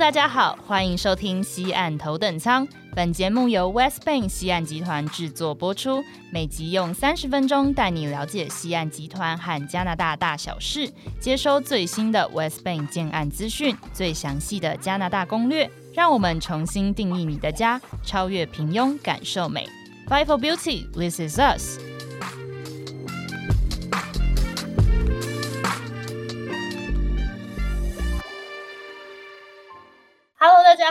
大家好，欢迎收听西岸头等舱。本节目由 West Bank 西岸集团制作播出，每集用三十分钟带你了解西岸集团和加拿大大小事，接收最新的 West Bank 建案资讯，最详细的加拿大攻略，让我们重新定义你的家，超越平庸，感受美。Fight for beauty, this is us.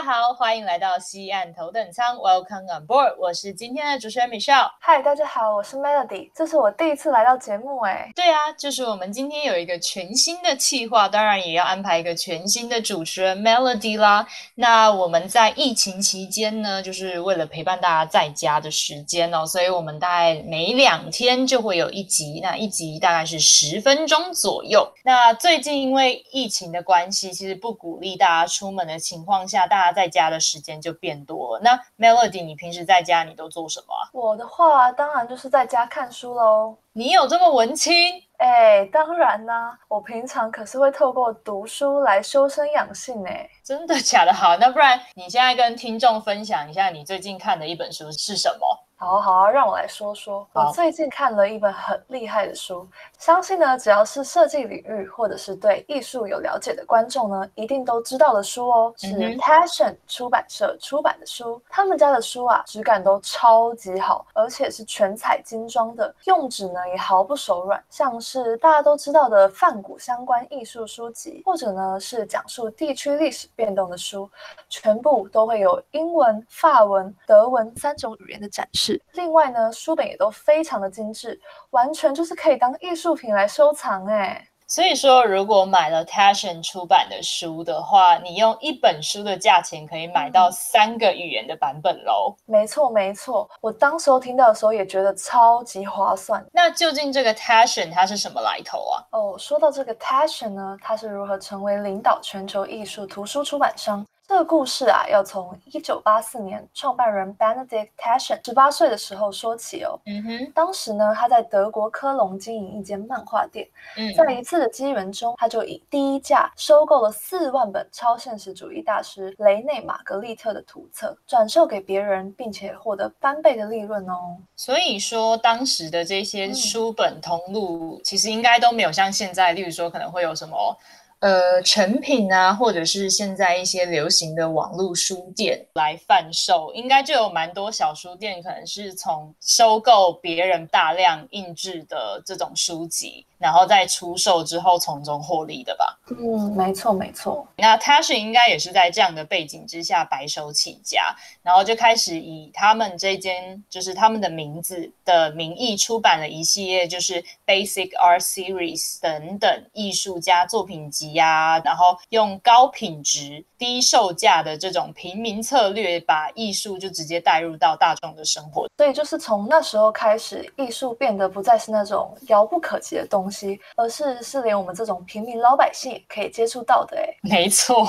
家好，欢迎来到西岸头等舱，Welcome on board。我是今天的主持人 Michelle。嗨，大家好，我是 Melody，这是我第一次来到节目，哎，对啊，就是我们今天有一个全新的企划，当然也要安排一个全新的主持人 Melody 啦。那我们在疫情期间呢，就是为了陪伴大家在家的时间哦，所以我们大概每两天就会有一集，那一集大概是十分钟左右。那最近因为疫情的关系，其实不鼓励大家出门的情况下，大家在家的时间就变多了。那 Melody，你平时在家你都做什么啊？我的话当然就是在家看书喽。你有这么文青？哎，当然啦，我平常可是会透过读书来修身养性哎。真的假的？好，那不然你现在跟听众分享一下你最近看的一本书是什么？好好啊，让我来说说。我最近看了一本很厉害的书，相信呢，只要是设计领域或者是对艺术有了解的观众呢，一定都知道的书哦，是 Passion 出版社出版的书。他们家的书啊，质感都超级好，而且是全彩精装的，用纸呢也毫不手软。像是大家都知道的泛古相关艺术书籍，或者呢是讲述地区历史变动的书，全部都会有英文、法文、德文三种语言的展示。另外呢，书本也都非常的精致，完全就是可以当艺术品来收藏哎。所以说，如果买了 Tashion 出版的书的话，你用一本书的价钱可以买到三个语言的版本喽。没错没错，我当时候听到的时候也觉得超级划算那究竟这个 Tashion 它是什么来头啊？哦。说到这个 Tashion 呢，它是如何成为领导全球艺术图书出版商？这个故事啊，要从一九八四年创办人 Benedict Tashion 十八岁的时候说起哦。嗯哼，当时呢，他在德国科隆经营一间漫画店，嗯，在一次的机缘中，他就以低价收购了四万本超现实主义大师雷内·玛格丽特的图册，转售给别人，并且获得翻倍的利润哦。所以说当时的这些书本通路，其实应该都没有像现在，例如说可能会有什么。呃，成品啊，或者是现在一些流行的网络书店。来贩售，应该就有蛮多小书店，可能是从收购别人大量印制的这种书籍，然后再出售之后从中获利的吧。嗯，没错没错。那 Tasha 应该也是在这样的背景之下白手起家，然后就开始以他们这间就是他们的名字的名义出版了一系列就是 Basic Art Series 等等艺术家作品集呀、然后用高品质、低售价的这种平民策略，把艺术就直接带入到大众的生活。所以就是从那时候开始，艺术变得不再是那种遥不可及的东西，而是是连我们这种平民老百姓也可以接触到的。哎，没错，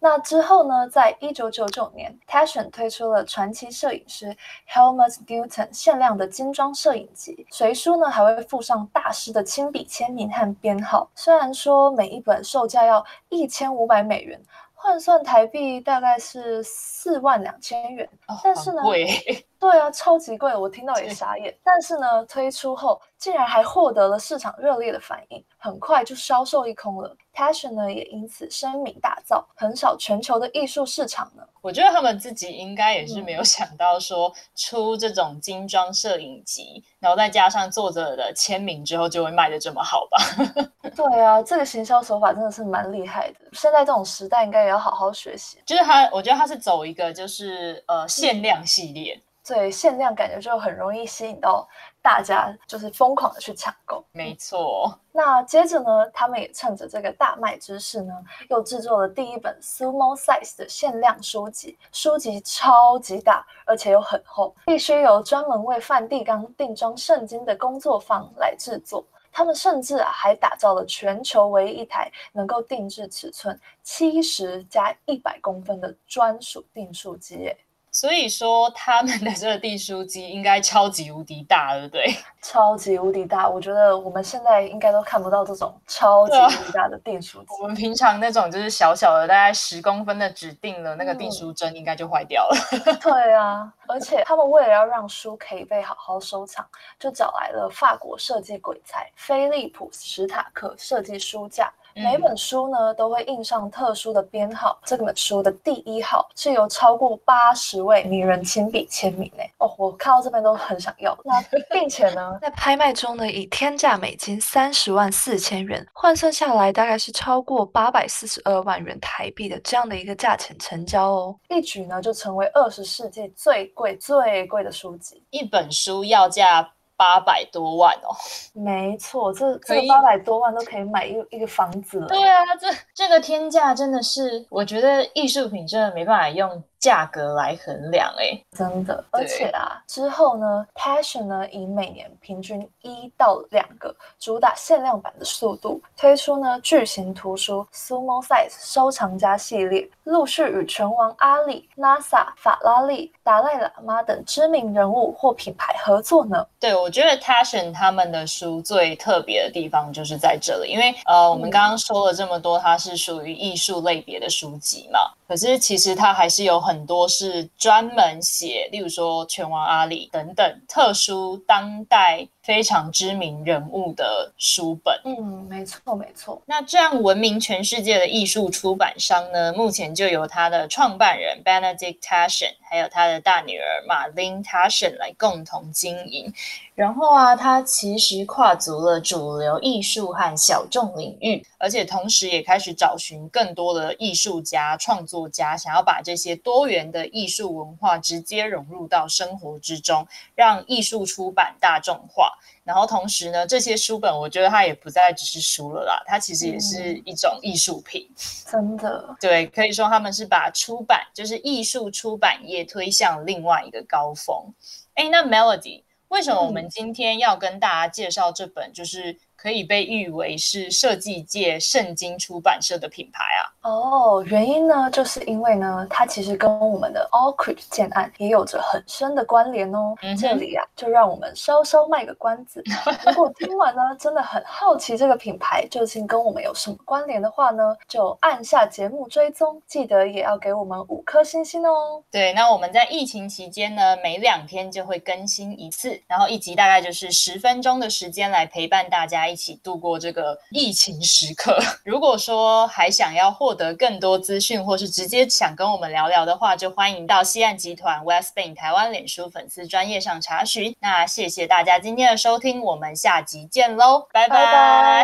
那之后呢，在一九九九年，Tashion 推出了传奇摄影师 Helmut Newton 限量的精装摄影集，随书呢还会附上大师的亲笔签名和编号。虽然说每一本售价要一千五百美元，换算台币大概是四万两千元，哦但是呢对啊，超级贵，我听到也傻眼。但是呢，推出后竟然还获得了市场热烈的反应，很快就销售一空了。Tashion 呢也因此声名大噪，横扫全球的艺术市场呢。我觉得他们自己应该也是没嗯有想到说出这种精装摄影集，然后再加上作者的签名之后，就会卖的这么好吧？对啊，这个行销手法真的是蛮厉害的。现在这种时代，应该也要好好学习。就是他，我觉得他是走一个就是呃限量系列，对，限量感觉就很容易吸引到大家，就是疯狂的去抢购。没错。那接着呢，他们也趁着这个大卖之势呢，又制作了第一本 Sumo Size 的限量书籍，书籍超级大，而且又很厚，必须由专门为梵蒂冈定装圣经的工作坊来制作。他们甚至啊还打造了全球唯一一台能够定制尺寸七十加一百公分的专属订书机，耶！所以说他们的这个订书机应该超级无敌大，对不对？超级无敌大，我觉得我们现在应该都看不到这种超级无敌大的订书机。我们平常那种就是小小的，大概十公分的纸订了，那个订书针应该就坏掉了。对啊，而且他们为了要让书可以被好好收藏，就找来了法国设计鬼才菲利普史塔克设计书架。每本书呢都会印上特殊的编号，这本书的第一号是由超过八十位名人亲笔签名诶。哦，我看到这边都很想要。那 并且呢，在拍卖中呢，以天价美金三十万四千元换算下来，大概是超过八百四十二万元台币的这样的一个价钱成交哦，一举呢就成为二十世纪最贵最贵的书籍。一本书要价。八百多万哦，没错，这这八百多万都可以买一一个房子了。对啊，这这个天价真的是，我觉得艺术品真的没办法用。价格来衡量，哎，真的，而且啊，之后呢，Passion 呢以每年平均一到两个主打限量版的速度推出呢巨型图书 Sumo Size 收藏家系列，陆续与拳王阿里、NASA、法拉利、达赖喇嘛等知名人物或品牌合作呢。对，我觉得 Passion 他们的书最特别的地方就是在这里，因为呃，我们刚刚说了这么多，它是属于艺术类别的书籍嘛。可是其实它还是有很多是专门写，例如说拳王阿里等等特殊当代非常知名人物的书本。嗯，没错没错。那这样闻名全世界的艺术出版商呢，目前就由他的创办人 Benedict Taschen，还有他的大女儿马琳塔婶来共同经营。然后啊，他其实跨足了主流艺术和小众领域，而且同时也开始找寻更多的艺术家、创作家，想要把这些多元的艺术文化直接融入到生活之中，让艺术出版大众化。然后同时呢，这些书本我觉得它也不再只是书了啦，它其实也是一种艺术品。真的，对，可以说他们是把出版，就是艺术出版业推向另外一个高峰。哎，那 Melody。为什么我们今天要跟大家介绍这本？就是。可以被誉为是设计界圣经出版社的品牌啊！哦，原因呢，就是因为呢，它其实跟我们的 All Creek 建案也有着很深的关联哦。这里啊，就让我们稍稍卖个关子。如果听完呢，真的很好奇这个品牌究竟跟我们有什么关联的话呢，就按下节目追踪，记得也要给我们五颗星星哦。对，那我们在疫情期间呢，每两天就会更新一次，然后一集大概就是十分钟的时间来陪伴大家。一起度过这个疫情时刻。如果说还想要获得更多资讯，或是直接想跟我们聊聊的话，就欢迎到西岸集团 West Bank 台湾脸书粉丝专业上查询。那谢谢大家今天的收听，我们下集见喽，拜拜。